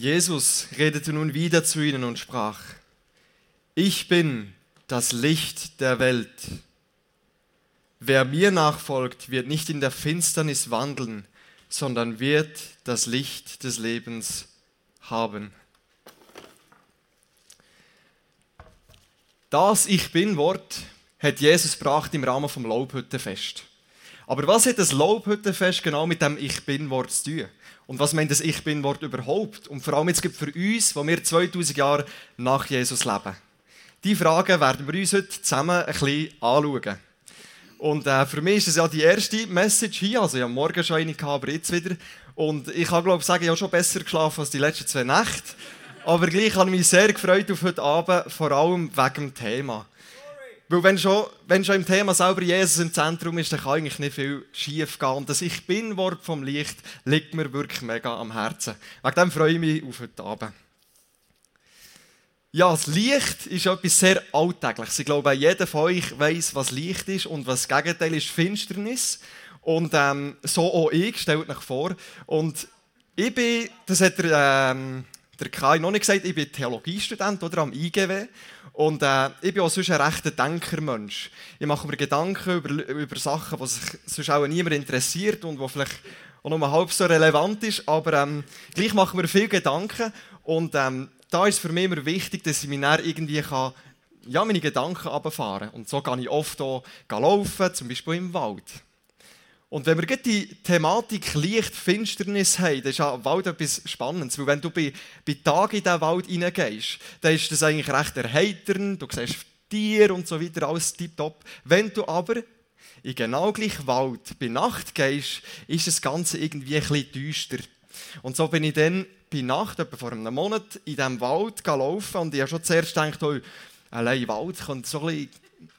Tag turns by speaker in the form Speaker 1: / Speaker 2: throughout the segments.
Speaker 1: Jesus redete nun wieder zu ihnen und sprach, ich bin das Licht der Welt. Wer mir nachfolgt, wird nicht in der Finsternis wandeln, sondern wird das Licht des Lebens haben. Das Ich Bin-Wort hat Jesus gebracht im Rahmen vom Laubhüttenfest. Aber was hat das Laubhüttenfest genau mit dem Ich Bin-Wort zu tun? Und was meint das Ich Bin-Wort überhaupt? Und vor allem jetzt für uns, wo wir 2000 Jahre nach Jesus leben. Die Fragen werden wir uns heute zusammen ein bisschen anschauen. Und äh, für mich ist es ja die erste Message hier. Also ich habe morgen schon eine gehabt, aber jetzt wieder. Und ich kann glaube ich sagen, ich habe schon besser geschlafen als die letzten zwei Nächte. Aber gleich habe ich mich sehr gefreut auf heute Abend, vor allem wegen dem Thema. Weil wenn schon, wenn schon im Thema selber Jesus im Zentrum ist, dann kann eigentlich nicht viel schief gehen. Und das Ich Bin-Wort vom Licht liegt mir wirklich mega am Herzen. Wegen dem freue ich mich auf heute Abend. Ja, das Licht ist etwas sehr Alltägliches. Ich glaube, jeder von euch weiß, was Licht ist und was das Gegenteil ist Finsternis. Und ähm, so auch ich, stellt euch vor. Und ich bin, das hat der, ähm, der Kai noch nicht gesagt, ich bin Theologiestudent oder am IGW. Und äh, ich bin auch sonst ein rechter Denkermensch. Ich mache mir Gedanken über, über Sachen, die sich sonst auch niemand interessiert und die vielleicht auch nur halb so relevant ist. Aber ähm, gleich machen wir viel Gedanken. Und ähm, da ist für mich immer wichtig, dass ich mich dann irgendwie kann, ja, meine Gedanken runterfahren kann. Und so kann ich oft auch laufen, zum Beispiel im Wald. Und wenn wir die Thematik Licht, Finsternis haben, dann ist ja Wald etwas Spannendes. Weil wenn du bei, bei Tag in diesen Wald hineingehst, dann ist das eigentlich recht erheiternd, du siehst Tiere und so weiter, alles tiptop. Wenn du aber in genau gleich Wald bei Nacht gehst, ist das Ganze irgendwie ein bisschen düster. Und so bin ich dann bei Nacht, etwa vor einem Monat, in diesem Wald gelaufen und ich habe schon zuerst gedacht, oh, allein Wald könnte so ein bisschen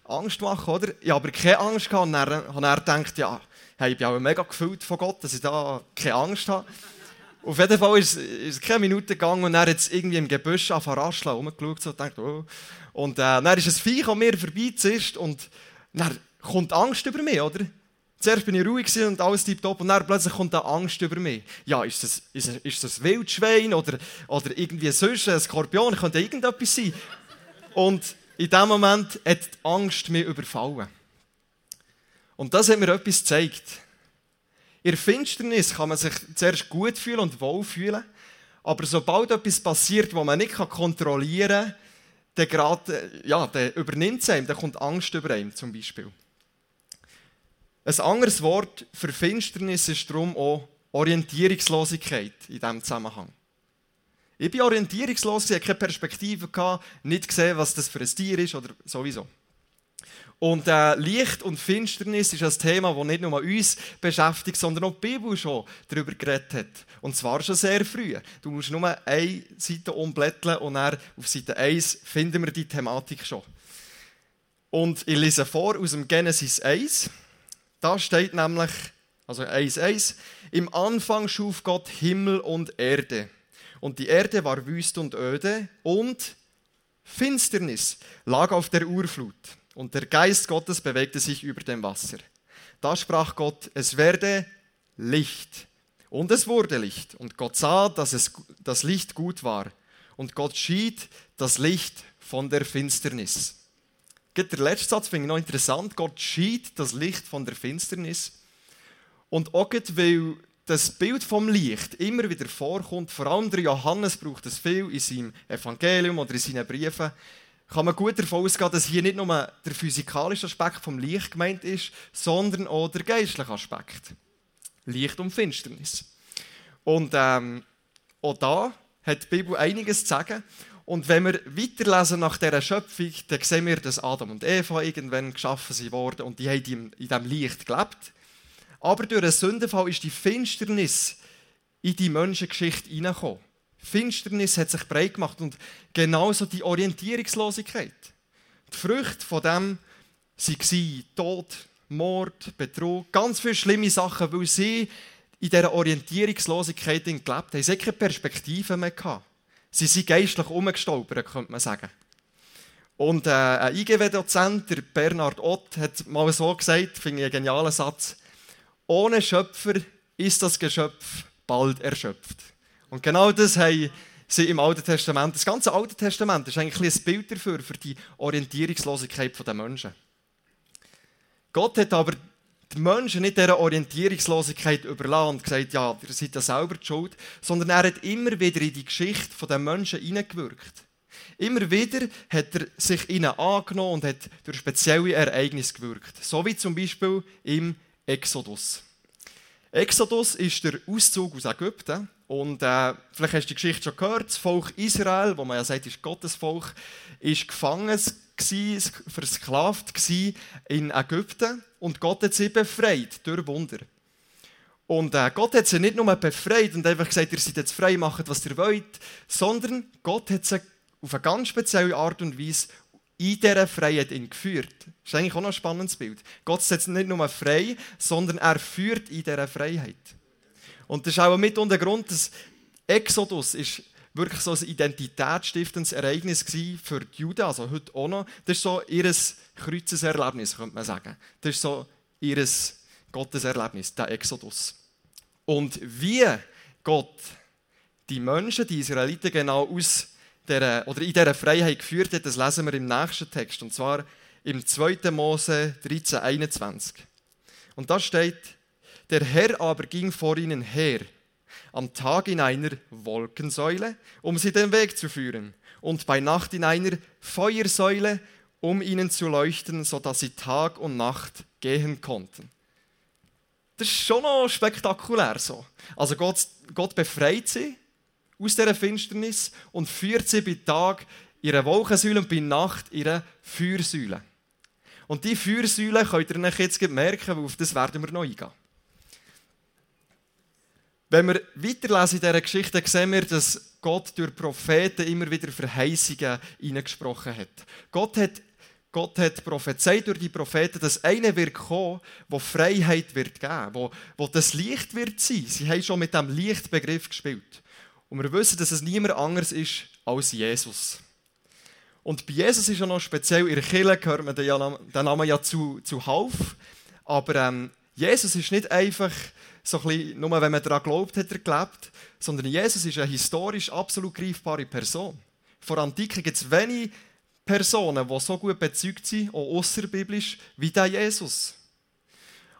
Speaker 1: Angst machen, oder? Ich habe aber keine Angst gehabt und dann habe er gedacht, ja, hey, ich bin auch mega gefühlt von Gott, dass ich da keine Angst habe. Auf jeden Fall ist, es keine Minute gegangen und er hat irgendwie im Gebüsch angefangen rascheln, rumgeschaut und denkt, oh. Und äh, dann ist ein Viech an mir vorbeizischt und dann kommt Angst über mich, oder? Zuerst bin ich ruhig und alles tiptop und dann plötzlich kommt da Angst über mich. Ja, ist das, ist, ist das ein Wildschwein oder, oder irgendwie sonst ein Skorpion? Könnte irgendetwas sein. Und in dem Moment hat die Angst mich überfallen. Und das hat mir etwas gezeigt. In Finsternis kann man sich zuerst gut fühlen und wohl fühlen, aber sobald etwas passiert, was man nicht kontrollieren kann, dann, gerade, ja, dann übernimmt es einem, dann kommt Angst über einem zum Beispiel. Ein anderes Wort für Finsternis ist darum auch Orientierungslosigkeit in diesem Zusammenhang. Ich bin orientierungslos, ich hatte keine Perspektive, nicht gesehen, was das für ein Tier ist oder sowieso. Und äh, Licht und Finsternis ist ein Thema, das nicht nur uns beschäftigt, sondern auch die Bibel schon darüber geredet hat. Und zwar schon sehr früh. Du musst nur eine Seite umblättern und dann auf Seite 1 finden wir die Thematik schon. Und ich lese vor aus dem Genesis 1. Da steht nämlich, also 1,1, im Anfang schuf Gott Himmel und Erde. Und die Erde war wüst und öde und Finsternis lag auf der Urflut und der Geist Gottes bewegte sich über dem Wasser. Da sprach Gott, es werde Licht. Und es wurde Licht. Und Gott sah, dass es, das Licht gut war. Und Gott schied das Licht von der Finsternis. Der letzte Satz finde ich noch interessant. Gott schied das Licht von der Finsternis. Und auch weil das Bild vom Licht immer wieder vorkommt, vor allem der Johannes braucht es viel in seinem Evangelium oder in seinen Briefen, kann man gut davon ausgehen, dass hier nicht nur der physikalische Aspekt vom Licht gemeint ist, sondern auch der geistliche Aspekt. Licht und Finsternis. Und ähm, auch da hat die Bibel einiges zu sagen. Und wenn wir weiterlesen nach dieser Schöpfung, dann sehen wir, dass Adam und Eva irgendwann geschaffen wurden und die haben in diesem Licht gelebt. Aber durch den Sündenfall ist die Finsternis in die Menschengeschichte hineingekommen. Finsternis hat sich breit gemacht und genauso die Orientierungslosigkeit. Die Früchte von dem waren Tod, Mord, Betrug, ganz viele schlimme Sachen, weil sie in dieser Orientierungslosigkeit gelebt haben. Sie hatten keine Perspektive mehr. Gehabt. Sie sind geistlich umgestolpert, könnte man sagen. Und äh, ein IGW-Dozent, Bernhard Ott, hat mal so gesagt, finde ich einen genialen Satz, ohne Schöpfer ist das Geschöpf bald erschöpft. Und genau das haben sind im Alten Testament. Das ganze Alte Testament ist eigentlich ein Bild dafür, für die Orientierungslosigkeit der Menschen. Gott hat aber die Menschen nicht dieser Orientierungslosigkeit überlassen und gesagt, ja, ihr seid ja selber die schuld, sondern er hat immer wieder in die Geschichte der Menschen hineingewirkt. Immer wieder hat er sich ihnen angenommen und hat durch spezielle Ereignisse gewirkt. So wie zum Beispiel im Exodus. Exodus ist der Auszug aus Ägypten. Und äh, vielleicht hast du die Geschichte schon gehört. Das Volk Israel, wo man ja sagt, ist Gottes Volk, ist gefangen versklavt in Ägypten. Und Gott hat sie befreit durch Wunder. Und äh, Gott hat sie nicht nur befreit und einfach gesagt, ihr seid jetzt frei, macht was ihr wollt, sondern Gott hat sie auf eine ganz spezielle Art und Weise in dieser Freiheit geführt. Das ist eigentlich auch noch ein spannendes Bild. Gott setzt nicht nur frei, sondern er führt in dieser Freiheit. Und das ist auch mit unter Grund, dass Exodus ist wirklich so ein identitätsstiftendes Ereignis für die Juden, also heute auch noch. Das ist so ihr Kreuzeserlebnis, könnte man sagen. Das ist so ihr Gotteserlebnis, der Exodus. Und wie Gott die Menschen, die Israeliten genau aus der, oder in dieser Freiheit geführt hat, das lesen wir im nächsten Text. Und zwar im 2. Mose 13, 21. Und da steht, der Herr aber ging vor ihnen her, am Tag in einer Wolkensäule, um sie den Weg zu führen, und bei Nacht in einer Feuersäule, um ihnen zu leuchten, sodass sie Tag und Nacht gehen konnten. Das ist schon noch spektakulär so. Also Gott, Gott befreit sie aus dieser Finsternis und führt sie bei Tag ihre Wolkensäule und bei Nacht ihre Feuersäule. Und die Feuersäule könnt ihr euch jetzt merken, weil auf das werden wir noch eingehen. Wenn wir weiterlesen in dieser Geschichte, sehen wir, dass Gott durch Propheten immer wieder Verheißungen hineingesprochen hat. Gott hat Gott hat prophezeit durch die Propheten, dass einer wird kommen, wo Freiheit wird geben, wo, wo das Licht wird sein. Sie haben schon mit dem Lichtbegriff gespielt. Und wir wissen, dass es niemand anderes ist als Jesus. Und bei Jesus ist ja noch speziell, in der Kirche gehört man den Namen ja zu, zu Hauf. Aber ähm, Jesus ist nicht einfach so ein bisschen, nur wenn man daran glaubt, hat er gelebt, sondern Jesus ist eine historisch absolut greifbare Person. Vor Antike gibt es wenige Personen, die so gut bezeugt sind, auch außerbiblisch, wie der Jesus.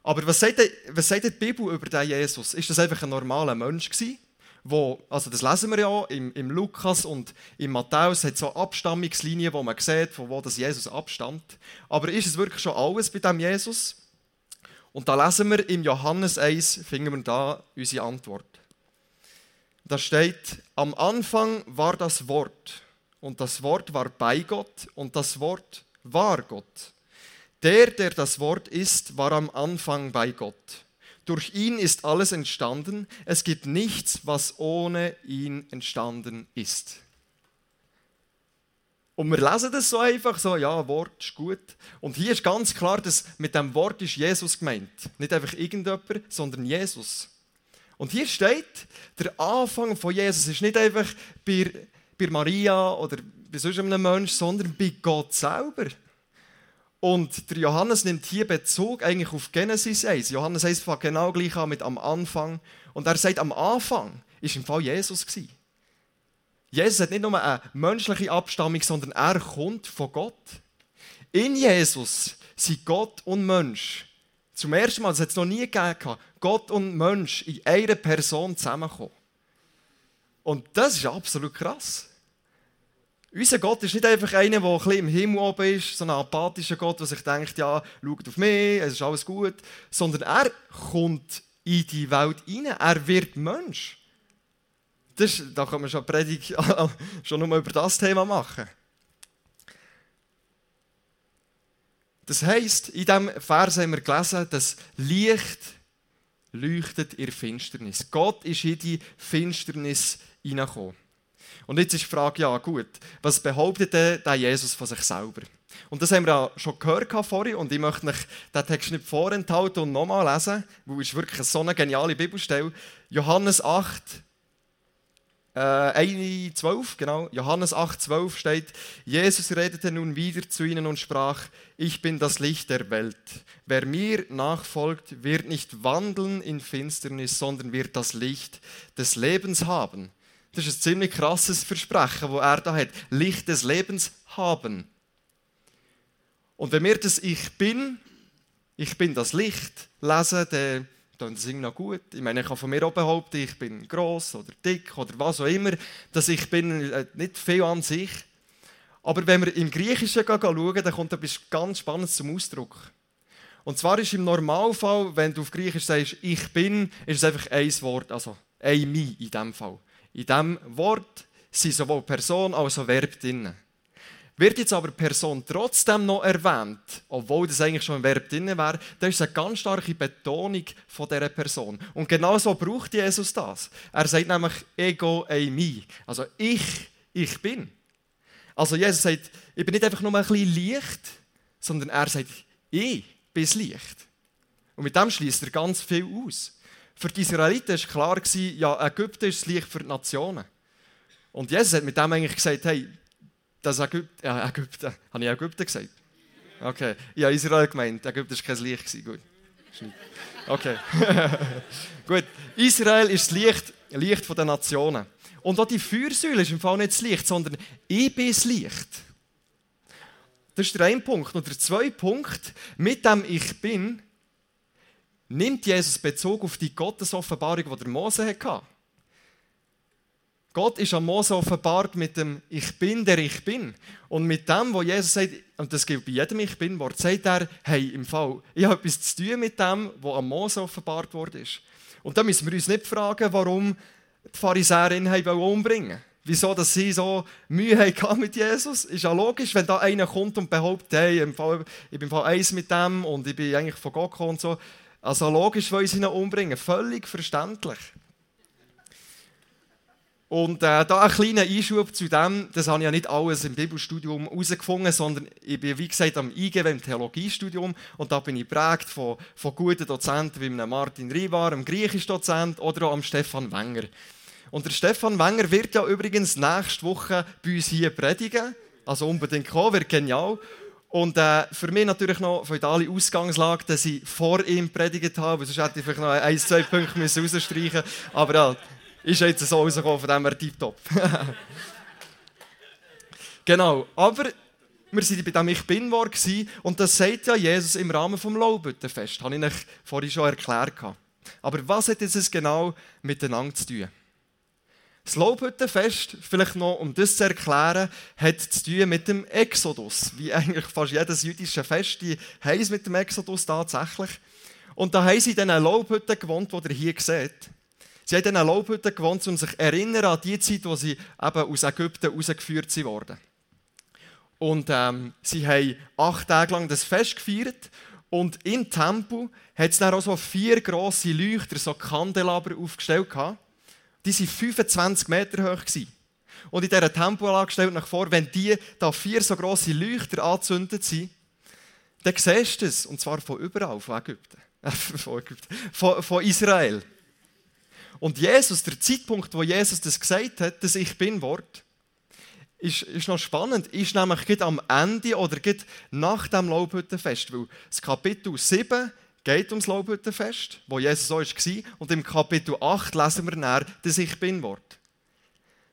Speaker 1: Aber was sagt, was sagt die Bibel über den Jesus? Ist das einfach ein normaler Mensch gewesen? Wo, also das lesen wir ja im, im Lukas und im Matthäus, hat so Abstammungslinien, wo man sieht, von wo das Jesus abstammt. Aber ist es wirklich schon alles bei dem Jesus? Und da lesen wir im Johannes 1, finden wir da unsere Antwort. Da steht, am Anfang war das Wort und das Wort war bei Gott und das Wort war Gott. Der, der das Wort ist, war am Anfang bei Gott. Durch ihn ist alles entstanden. Es gibt nichts, was ohne ihn entstanden ist. Und wir lesen das so einfach, so, ja, Wort ist gut. Und hier ist ganz klar, dass mit dem Wort ist Jesus gemeint. Nicht einfach irgendjemand, sondern Jesus. Und hier steht, der Anfang von Jesus ist nicht einfach bei, bei Maria oder bei sonst einem Menschen, sondern bei Gott selber. Und der Johannes nimmt hier Bezug eigentlich auf Genesis 1. Johannes 1 fängt genau gleich an mit am Anfang. Und er sagt, am Anfang ist im Fall Jesus gewesen. Jesus hat nicht nur eine menschliche Abstammung, sondern er kommt von Gott. In Jesus sind Gott und Mensch zum ersten Mal, das hat es noch nie gegeben, Gott und Mensch in einer Person zusammenkommen. Und das ist absolut krass. Unser Gott ist nicht einfach einer, der ein bisschen im Himmel oben ist, so ein apathischer Gott, der sich denkt, ja, schaut auf mich, es ist alles gut. Sondern er kommt in die Welt hinein. Er wird Mensch. Das, da können wir schon Predigt schon nur über das Thema machen. Das heisst, in diesem Vers haben wir gelesen, dass Licht leuchtet in Finsternis. Gott ist in die Finsternis hineingekommen. Und jetzt ist die Frage, ja gut, was behauptet der Jesus von sich selber? Und das haben wir ja schon gehört vorhin und ich möchte euch den Text nicht vorenthalten und nochmal lesen, weil es wirklich so eine geniale Bibelstelle. Johannes 8, äh, 1, 12, genau. Johannes 8, 12 steht, Jesus redete nun wieder zu ihnen und sprach, ich bin das Licht der Welt. Wer mir nachfolgt, wird nicht wandeln in Finsternis, sondern wird das Licht des Lebens haben. Das ist ein ziemlich krasses Versprechen, wo er da hat. Licht des Lebens haben. Und wenn wir das Ich bin, ich bin das Licht lesen, dann dann das noch gut. Ich meine, ich kann von mir auch behaupten, ich bin gross oder dick oder was auch immer, dass ich bin äh, nicht viel an sich. Aber wenn wir im Griechischen schauen, dann kommt etwas ganz Spannendes zum Ausdruck. Und zwar ist im Normalfall, wenn du auf Griechisch sagst, ich bin, ist es einfach ein Wort, also ein Mi in diesem Fall. In diesem Wort sind sowohl Person als auch Verb drin. Wird jetzt aber Person trotzdem noch erwähnt, obwohl das eigentlich schon ein Verb drin wäre, dann ist es eine ganz starke Betonung von dieser Person. Und genau so braucht Jesus das. Er sagt nämlich Ego eimi, also ich, ich bin. Also Jesus sagt, ich bin nicht einfach nur ein bisschen Licht, sondern er sagt, ich bin das Licht. Und mit dem schließt er ganz viel aus. Für die Israeliten war klar, ja, Ägypten ist das Licht für die Nationen. Und Jesus hat mit dem eigentlich gesagt, hey, das Ägypten, ja, Ägypten, habe ich Ägypten gesagt? Okay, habe Israel gemeint, Ägypten war kein Licht. Gut. Okay. Gut, Israel ist das Licht, Licht der Nationen. Und auch die Feuersäule ist im Fall nicht das Licht, sondern ich bin das Licht. Das ist der eine Punkt. Und der zweite Punkt, mit dem Ich Bin, nimmt Jesus Bezug auf die Gottesoffenbarung, die der Mose hatte. Gott ist an Mose offenbart mit dem Ich bin, der ich bin. Und mit dem, wo Jesus sagt, und das gilt bei jedem Ich bin-Wort, sagt er, hey, im Fall, ich habe etwas zu tun mit dem, was an Mose offenbart worden ist. Und da müssen wir uns nicht fragen, warum die Pharisäerin umbringen wollten. Wieso, dass sie so Mühe mit Jesus? Ist ja logisch, wenn da einer kommt und behauptet, hey, ich bin im Fall eins mit dem und ich bin eigentlich von Gott gekommen und so. Also logisch wollen sie ihn umbringen. Völlig verständlich. Und äh, da ein kleiner Einschub zu dem, das habe ich ja nicht alles im Bibelstudium herausgefunden, sondern ich bin, wie gesagt, am IGW im Theologiestudium und da bin ich geprägt von, von guten Dozenten wie Martin Rivar, einem griechischen Dozent oder auch am Stefan Wenger. Und der Stefan Wenger wird ja übrigens nächste Woche bei uns hier predigen, also unbedingt kommen, wird genial. Und äh, für mich natürlich noch feudale Ausgangslage, dass ich vor ihm predigt habe, sonst hätte ich vielleicht noch ein, zwei Punkte müssen rausstreichen müssen. Aber ja, ist jetzt so rausgekommen, von dem her tiptop. genau, aber wir waren bei dem Ich Bin-Wort und das sagt ja Jesus im Rahmen des Laubhüttenfest. Das habe ich euch vorhin schon erklärt. Aber was hat das genau miteinander zu tun? Das Laubhüttenfest, vielleicht noch um das zu erklären, hat zu tun mit dem Exodus. Wie eigentlich fast jedes jüdische Fest, die es mit dem Exodus tatsächlich. Und da haben sie in diesen Laubhütten gewohnt, die ihr hier seht. Sie haben in diesen Laubhütten gewohnt, um sich erinnern an die Zeit, wo sie eben aus Ägypten rausgeführt wurden. Und ähm, sie haben acht Tage lang das Fest gefeiert. Und im Tempel hat es dann auch so vier grosse Leuchter, so Kandelaber aufgestellt. Die waren 25 Meter hoch. Und in dieser Tempelanlage stellt euch vor, wenn die da vier so grosse Leuchter angezündet sind, dann siehst du es. Und zwar von überall, von Ägypten. von, Ägypten. Von, von Israel. Und Jesus, der Zeitpunkt, wo Jesus das gesagt hat, das Ich Bin-Wort, ist, ist noch spannend, ist nämlich am Ende oder nach dem Laubhüttenfest. Weil das Kapitel 7 geht ums Laubhüttenfest, wo Jesus so war. Und im Kapitel 8 lesen wir dann das Ich Bin-Wort.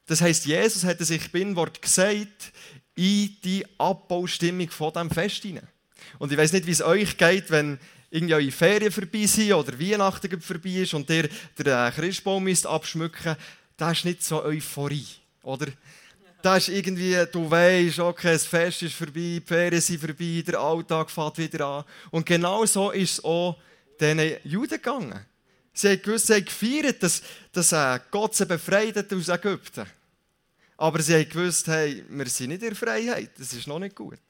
Speaker 1: Das heisst, Jesus hat das Ich Bin-Wort gesagt in die Abbaustimmung von diesem Fest hinein. Und ich weiß nicht, wie es euch geht, wenn irgendwie eure Ferien vorbei sind oder Weihnachten vorbei ist und ihr den Christbaum müsst abschmücken das ist nicht so Euphorie, oder? Da ist irgendwie, du weißt, okay, das Fest ist vorbei, die Ferien sind vorbei, der Alltag fährt wieder an. Und genau so ist es auch diesen Juden gegangen. Sie haben gewusst, sie haben gefeiert, dass, dass äh, Gott sie befreit hat aus Ägypten. Aber sie haben gewusst, hey, wir sind nicht in Freiheit, das ist noch nicht gut.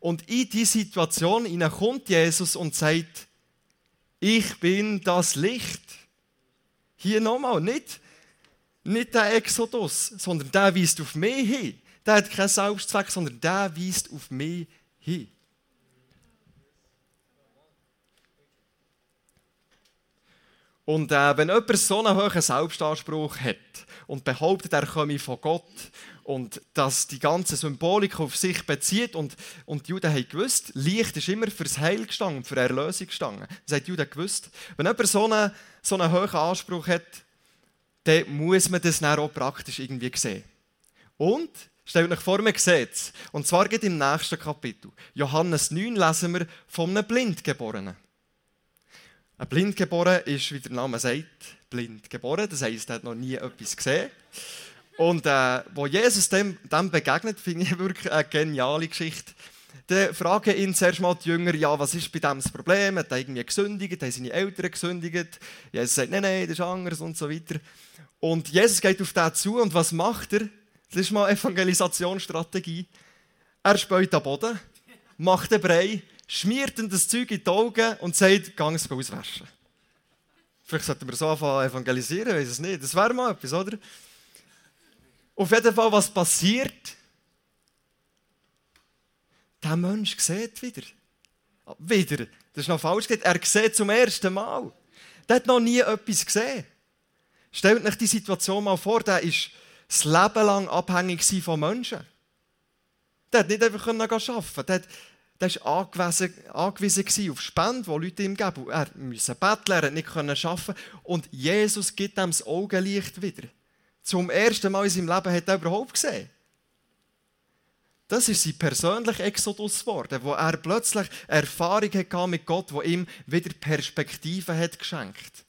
Speaker 1: Und in diese Situation kommt Jesus und sagt, ich bin das Licht. Hier nochmal, nicht, nicht der Exodus, sondern der weist auf mich hin. Der hat keinen Selbstzweck, sondern der weist auf mich hin. Und äh, wenn jemand so einen hohen Selbstanspruch hat und behauptet, er komme von Gott und dass die ganze Symbolik auf sich bezieht und, und die Juden haben gewusst, Licht ist immer fürs Heil gestanden, für Erlösung gestanden. Das haben die Juden gewusst. Wenn jemand so einen, so einen hohen Anspruch hat, dann muss man das dann auch praktisch irgendwie sehen. Und, stellt euch vor, man sieht es. Und zwar geht im nächsten Kapitel. Johannes 9 lesen wir von einem Blindgeborenen. Ein Blindgeboren ist, wie der Name sagt, blind geboren. Das heisst, er hat noch nie etwas gesehen. Und äh, wo Jesus dem, dem begegnet, finde ich wirklich eine geniale Geschichte. Dann fragen ihn zuerst mal die Jünger, ja, was ist bei dem das Problem? Hat er irgendwie gesündigt? Haben seine Eltern gesündigt? Jesus sagt, nein, nein, das ist anders und so weiter. Und Jesus geht auf den zu und was macht er? Das ist mal Evangelisationsstrategie. Er späut am Boden, macht den Brei, schmiert ihm das Zeug in die Augen und sagt, gang es auswaschen. Vielleicht sollten wir so anfangen evangelisieren, weiß es nicht. Das wäre mal etwas, oder? Auf jeden Fall, was passiert? Der Mensch sieht wieder. Wieder. Das ist noch falsch gesagt. Er sieht zum ersten Mal. Der hat noch nie etwas gesehen. Stellt euch die Situation mal vor, der ist das Leben lang abhängig von Menschen. Der hat nicht einfach arbeiten können. Der, der war angewiesen, angewiesen auf Spenden, die Leute ihm geben. Er musste betteln, er hat nicht arbeiten Und Jesus gibt ihm das Augenlicht wieder. Zum ersten Mal in seinem Leben hat er überhaupt gesehen. Das ist sein persönlicher Exodus geworden, wo er plötzlich Erfahrung hatte mit Gott, wo ihm wieder Perspektiven hat geschenkt.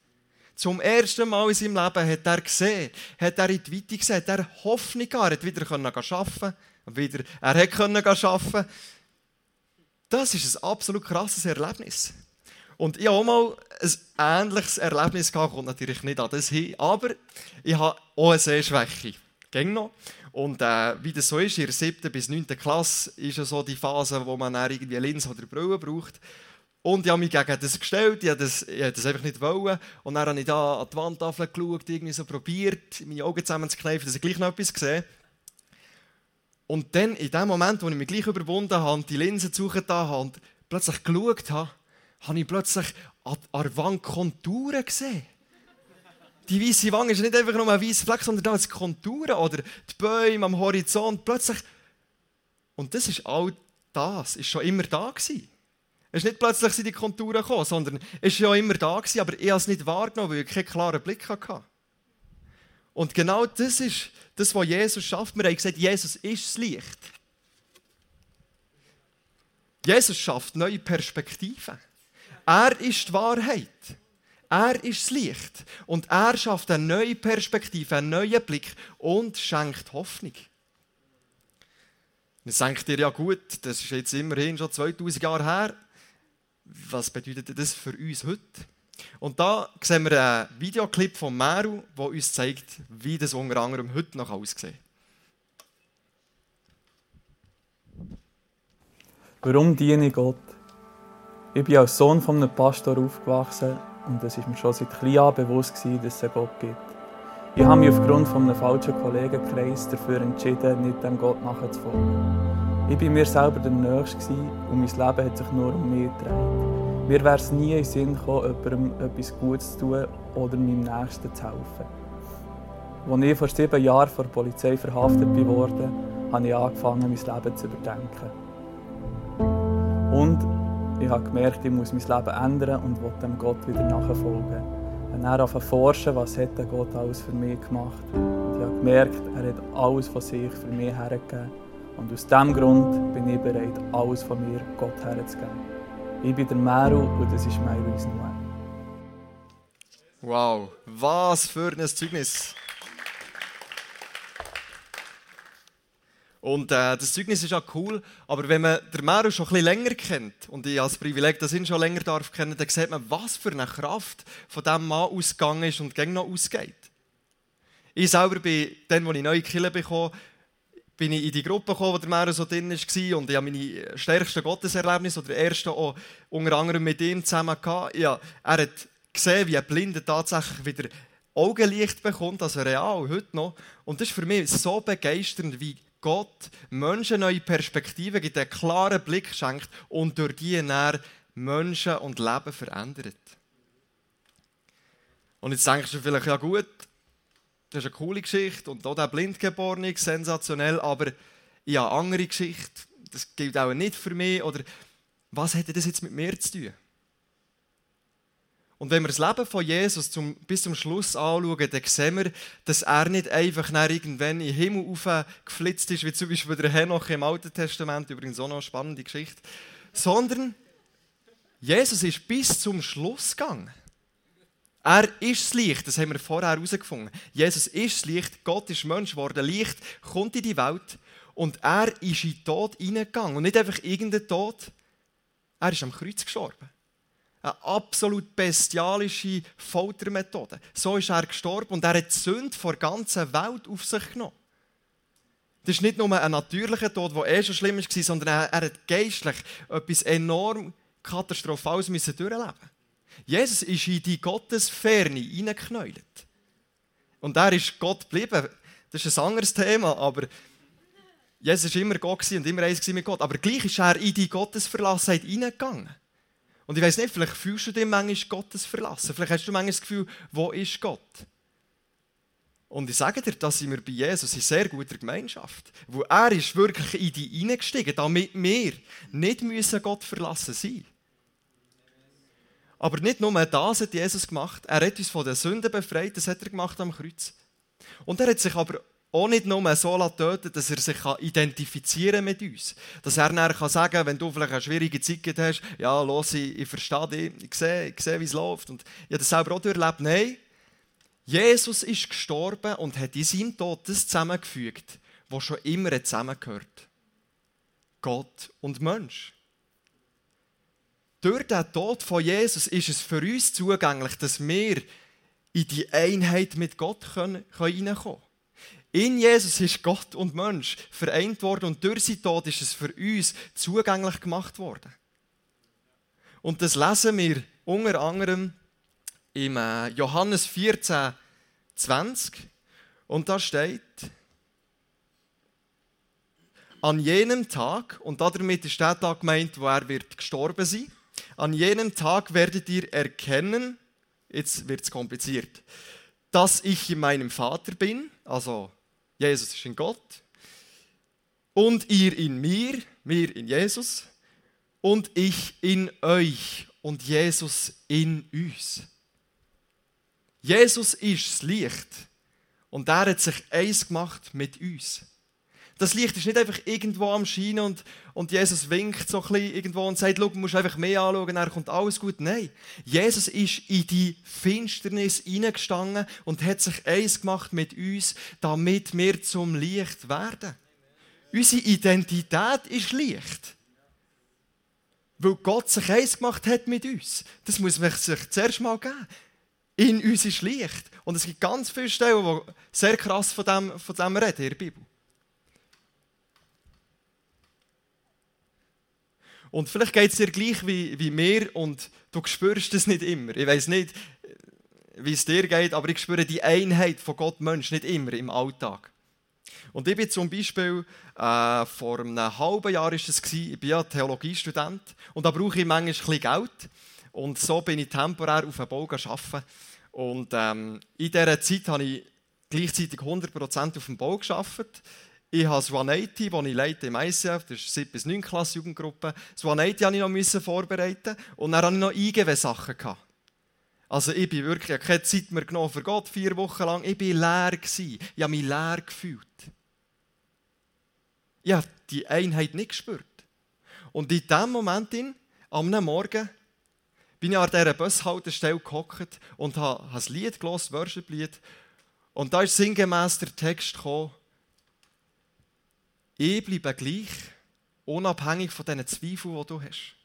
Speaker 1: Zum ersten Mal in seinem Leben hat er gesehen, hat er in die Weite gesehen, hat er Hoffnung gehabt, er hat wieder arbeiten wieder, er konnte arbeiten. Das ist ein absolut krasses Erlebnis. Und ich habe auch mal ein ähnliches Erlebnis gehabt, kommt natürlich nicht an das hin, aber ich habe auch eine Sehschwäche. Ging noch. Und äh, wie das so ist, in der 7. bis 9. Klasse ist ja so die Phase, wo man dann irgendwie Linse oder Brille braucht. Und ich habe mich gegen das gestellt, ich wollte das, das einfach nicht. Wollen. Und dann habe ich da an die Wandtafel geschaut, irgendwie so probiert, meine Augen zusammenzukneifen, dass ich gleich noch etwas sehe. Und dann, in dem Moment, wo ich mich gleich überwunden habe, die Linse gesucht habe und plötzlich geschaut habe, habe ich plötzlich an der Wand Konturen gesehen. Die weiße Wange ist nicht einfach nur ein weißer Fleck, sondern da sind Konturen oder die Bäume am Horizont. Plötzlich. Und das ist all das, ist schon immer da gewesen. Es ist nicht plötzlich sind die Konturen gekommen, sondern es ist schon immer da gewesen, aber ich habe es nicht wahrgenommen, weil ich keinen klaren Blick hatte. Und genau das ist das, was Jesus schafft. Wir haben gesagt, Jesus ist das Licht. Jesus schafft neue Perspektiven. Er ist die Wahrheit. Er ist das Licht. Und er schafft eine neue Perspektive, einen neuen Blick und schenkt Hoffnung. Jetzt denkt ihr, ja gut, das ist jetzt immerhin schon 2000 Jahre her. Was bedeutet das für uns heute? Und da sehen wir einen Videoclip von Meru, der uns zeigt, wie das unter anderem heute noch aussieht.
Speaker 2: Warum diene ich Gott? Ich bin als Sohn von einem Pastor aufgewachsen und es ist mir schon seit klein an bewusst gewesen, dass es einen Gott gibt. Ich habe mich aufgrund von einem falschen Kollegenkreis dafür entschieden, nicht dem Gott nachzufolgen. Ich war mir selber der Nächste und mein Leben hat sich nur um mich gedreht. Mir wäre es nie in den Sinn gekommen, jemandem etwas Gutes zu tun oder meinem Nächsten zu helfen. Als ich vor sieben Jahren von der Polizei verhaftet wurde, habe ich angefangen, mein Leben zu überdenken. Und ich habe gemerkt, ich muss mein Leben ändern und will dem Gott wieder nachfolgen. Und dann anfangen forschen, was hat der Gott alles für mich gemacht. Und ich habe gemerkt, er hat alles von sich für mich hergegeben. Und aus diesem Grund bin ich bereit, alles von mir Gott herzugeben. Ich bin der Meru und das ist mein Reason.
Speaker 1: Wow, was für ein Zeugnis! Und äh, das Zeugnis ist auch cool, aber wenn man den Meru schon ein bisschen länger kennt, und ich als Privileg das ihn schon länger darf kennen, dann sieht man, was für eine Kraft von diesem Mann ausgegangen ist und gegen noch ausgeht. Ich selber bin, dann, als ich neue Kille bekommen bin ich in die Gruppe gekommen, wo der Meru so drin war und ich habe meine stärksten Gotteserlebnisse oder erste auch unter anderem mit ihm zusammen gehabt. Ja, er hat gesehen, wie ein Blinder tatsächlich wieder Augenlicht bekommt, also real, heute noch. Und das ist für mich so begeisternd, wie Gott Menschen neue Perspektiven gibt, einen klaren Blick schenkt und durch die er Menschen und Leben verändert. Und jetzt denkst du vielleicht, ja gut, das ist eine coole Geschichte und auch der Blindgeborene, sensationell, aber ich habe andere Geschichte, das gilt auch nicht für mich. Oder was hätte das jetzt mit mir zu tun? Und wenn wir das Leben von Jesus zum, bis zum Schluss anschauen, dann sehen wir, dass er nicht einfach irgendwann in den Himmel geflitzt ist, wie zum Beispiel der Henoch im Alten Testament, übrigens auch noch eine spannende Geschichte, sondern Jesus ist bis zum Schluss gegangen. Er ist das Licht, das haben wir vorher herausgefunden. Jesus ist das Licht, Gott ist Mensch geworden, Licht kommt in die Welt und er ist in den Tod hineingegangen. Und nicht einfach irgendein Tod, er ist am Kreuz gestorben. Eine absolut bestialische Foltermethode. So ist er gestorben und er hat die Sünde vor der ganzen Welt auf sich genommen. Das ist nicht nur ein natürlicher Tod, der eh schon schlimm war, sondern er, hat geistlich etwas enorm Katastrophales müssen durchleben Jesus ist in die Gottesferne hineingeknäult. Und er ist Gott geblieben. Das ist ein anderes Thema, aber Jesus war immer Gott und immer eins mit Gott. Aber gleich ist er in die Gottesverlassenheit hineingegangen. Und ich weiß nicht, vielleicht fühlst du dich manchmal Gottes verlassen. Vielleicht hast du manchmal das Gefühl, wo ist Gott? Und ich sage dir, da sind wir bei Jesus in sehr guter Gemeinschaft. Wo er ist wirklich in die hineingestiegen, damit wir nicht müssen Gott verlassen sein. Aber nicht nur das hat Jesus gemacht. Er hat uns von den Sünden befreit. Das hat er gemacht am Kreuz. Und er hat sich aber auch nicht nur so töten dass er sich identifizieren mit uns. Dass er dann kann sagen wenn du vielleicht eine schwierige Zeit hast, ja, los, ich, ich verstehe dich, ich sehe, ich sehe wie es läuft. Und ich habe das selber auch durchlebt. Nein, Jesus ist gestorben und hat in seinem Tod das zusammengefügt, was schon immer zusammengehört. Gott und Mensch. Durch den Tod von Jesus ist es für uns zugänglich, dass wir in die Einheit mit Gott reinkommen können. In Jesus ist Gott und Mensch vereint worden und durch sein Tod ist es für uns zugänglich gemacht worden. Und das lesen wir unter anderem im äh, Johannes 14, 20. Und da steht, an jenem Tag, und damit ist der Tag gemeint, wo er wird gestorben sein, an jenem Tag werdet ihr erkennen, jetzt wird es kompliziert, dass ich in meinem Vater bin, also Jesus ist in Gott. Und ihr in mir, mir in Jesus. Und ich in euch und Jesus in uns. Jesus ist das Licht. Und er hat sich eins gemacht mit uns. Das Licht ist nicht einfach irgendwo am Scheinen und, und Jesus winkt so ein bisschen irgendwo und sagt, du musst einfach mehr anschauen, dann kommt alles gut. Nein, Jesus ist in die Finsternis hineingestanden und hat sich eins gemacht mit uns, damit wir zum Licht werden. Unsere Identität ist Licht. Weil Gott sich eins gemacht hat mit uns. Das muss man sich zuerst mal geben. In uns ist Licht. Und es gibt ganz viele Stellen, die sehr krass von dem, von dem reden in der Bibel. Und vielleicht geht es dir gleich wie, wie mir und du spürst es nicht immer. Ich weiß nicht, wie es dir geht, aber ich spüre die Einheit von Gott Mensch nicht immer im Alltag. Und ich bin zum Beispiel, äh, vor einem halben Jahr ist es gewesen, ich bin ja Theologiestudent und da brauche ich manchmal ein Geld. Und so bin ich temporär auf einem Bau arbeiten. Und ähm, in dieser Zeit habe ich gleichzeitig 100% auf dem Bau gearbeitet. Ich habe das 180, das ich leite im ICF, das ist 7 bis 9 Klasse Jugendgruppe. Das 180 musste ich noch vorbereiten und dann hatte ich noch IGW-Sachen. Also ich bin wirklich, ich habe keine Zeit mehr genommen für Gott, vier Wochen lang. Ich war leer. Gewesen. Ich habe mich leer gefühlt. Ich habe die Einheit nicht gespürt. Und in diesem Moment, am Morgen, bin ich an dieser Bushaltestelle gehockt und habe, ein Lied gelesen, Worship-Lied. Und da ist sinngemäß der Text gekommen, ich bleibe gleich, unabhängig von diesen Zweifeln, die du hast.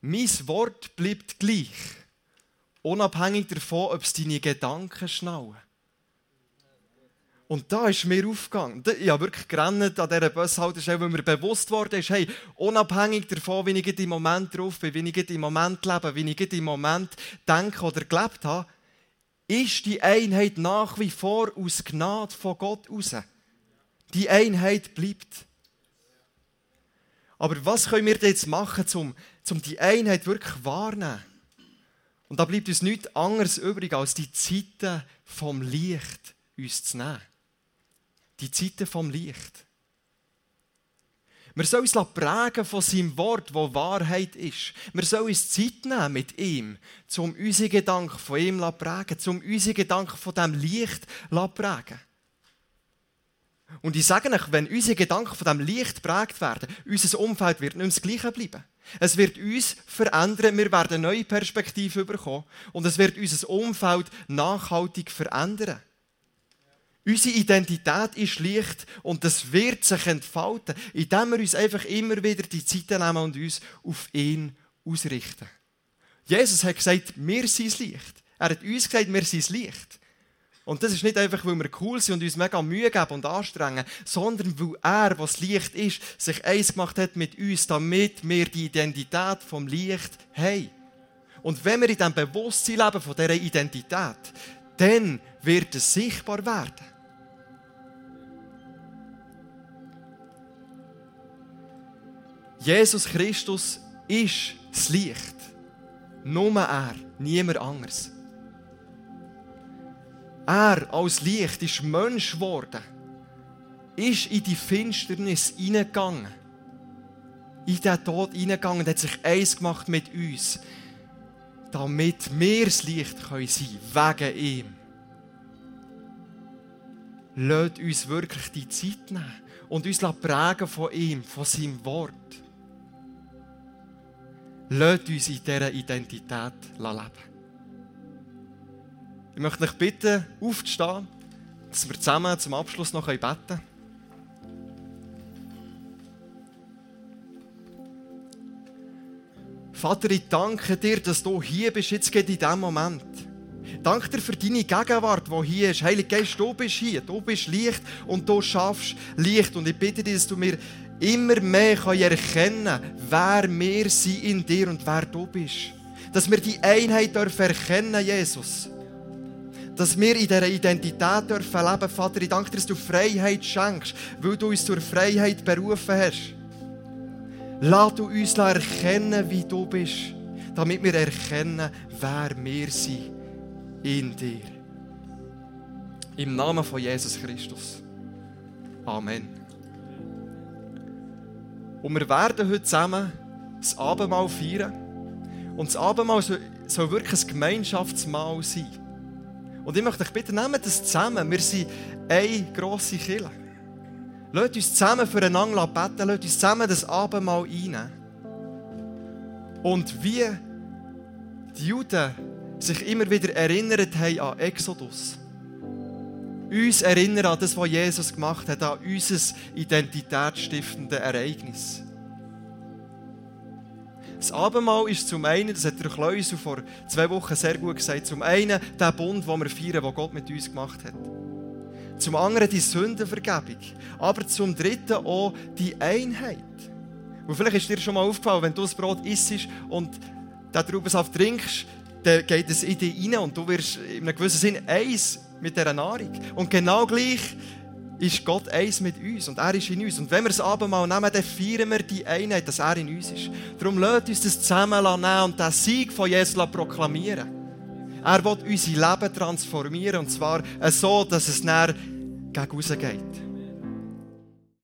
Speaker 1: Mein Wort bleibt gleich, unabhängig davon, ob es deine Gedanken schnallen. Und da ist mir aufgegangen. Ich habe wirklich gerannt an dieser Bushaltestelle, weil mir bewusst wurde, ist, hey, unabhängig davon, wie ich im Moment drauf bin, wie ich im Moment lebe, wie ich im Moment denke oder gelebt habe, ist die Einheit nach wie vor aus Gnade von Gott raus. Die Einheit bleibt. Aber was können wir jetzt machen, um, um die Einheit wirklich wahrzunehmen? Und da bleibt uns nichts anderes übrig, als die Zeiten vom Licht uns zu nehmen. Die Zeiten vom Licht. Wir sollen uns prägen von seinem Wort, wo Wahrheit ist. Wir sollen uns Zeit nehmen mit ihm, um unsere Gedanken von ihm zu prägen, um unsere Gedanken von diesem Licht zu prägen. Und ich sage euch, wenn unsere Gedanken von diesem Licht geprägt werden, unser Umfeld wird nicht mehr das Gleiche bleiben. Es wird uns verändern, wir werden neue Perspektive bekommen und es wird unser Umfeld nachhaltig verändern. Unsere Identität ist Licht und das wird sich entfalten, indem wir uns einfach immer wieder die Zeit nehmen und uns auf ihn ausrichten. Jesus hat gesagt, wir sind das Licht. Er hat uns gesagt, wir sind das Licht. Und das ist nicht einfach, weil wir cool sind und uns mega Mühe geben und anstrengen, sondern weil er, was Licht ist, sich eins gemacht hat mit uns, damit wir die Identität vom Licht haben. Und wenn wir in diesem Bewusstsein leben von dieser Identität, dann wird es sichtbar werden. Jesus Christus ist das Licht. Nur er, niemand anderes. Er als Licht ist Mensch geworden, ist in die Finsternis hineingegangen, in den Tod hineingegangen hat sich eins gemacht mit uns, damit wir das Licht sein können, wegen ihm. Lasst uns wirklich die Zeit nehmen und uns prägen von ihm, von seinem Wort. Lasst uns in dieser Identität leben. Ich möchte euch bitten, aufzustehen, dass wir zusammen zum Abschluss noch beten können. Vater, ich danke dir, dass du hier bist, jetzt geht in diesem Moment. Danke dir für deine Gegenwart, die hier ist. Heilige Geist, du bist hier, du bist Licht und du schaffst Licht. Und ich bitte dich, dass du mir immer mehr erkennen kann, wer wir sind in dir und wer du bist. Dass wir die Einheit dürfen erkennen, Jesus. Dass wir in dieser Identität dürfen leben, Vater. Ich danke dir, dass du Freiheit schenkst, weil du uns zur Freiheit berufen hast. Lass du uns erkennen, wie du bist, damit wir erkennen, wer wir sind in dir. Im Namen von Jesus Christus. Amen. Und wir werden heute zusammen das Abendmahl feiern. Und das Abendmahl soll, wirklich ein Gemeinschaftsmahl sein. Und ich möchte euch bitten, nehmt das zusammen. Wir sind eine grosse Kirche. Lasst uns zusammen füreinander beten, lasst uns zusammen das Abendmahl einnehmen. Und wie die Juden sich immer wieder erinnert haben an Exodus, uns erinnern an das, was Jesus gemacht hat, an unser identitätsstiftendes Ereignis. Das Abendmahl ist zum einen, das hat der Kleusel vor zwei Wochen sehr gut gesagt, zum einen der Bund, den wir feiern, den Gott mit uns gemacht hat. Zum anderen die Sündenvergebung. Aber zum dritten auch die Einheit. Und vielleicht ist dir schon mal aufgefallen, wenn du das Brot isst und den Traubensaft trinkst, dann geht es in dich rein und du wirst in einem gewissen Sinn eins mit dieser Nahrung. Und genau gleich ist Gott eins mit uns und er ist in uns. Und wenn wir das Abendmahl nehmen, dann feiern wir die Einheit, dass er in uns ist. Darum lasst uns das zusammen nehmen und den Sieg von Jesus proklamieren. Er will unser Leben transformieren und zwar so, dass es näher gegen geht.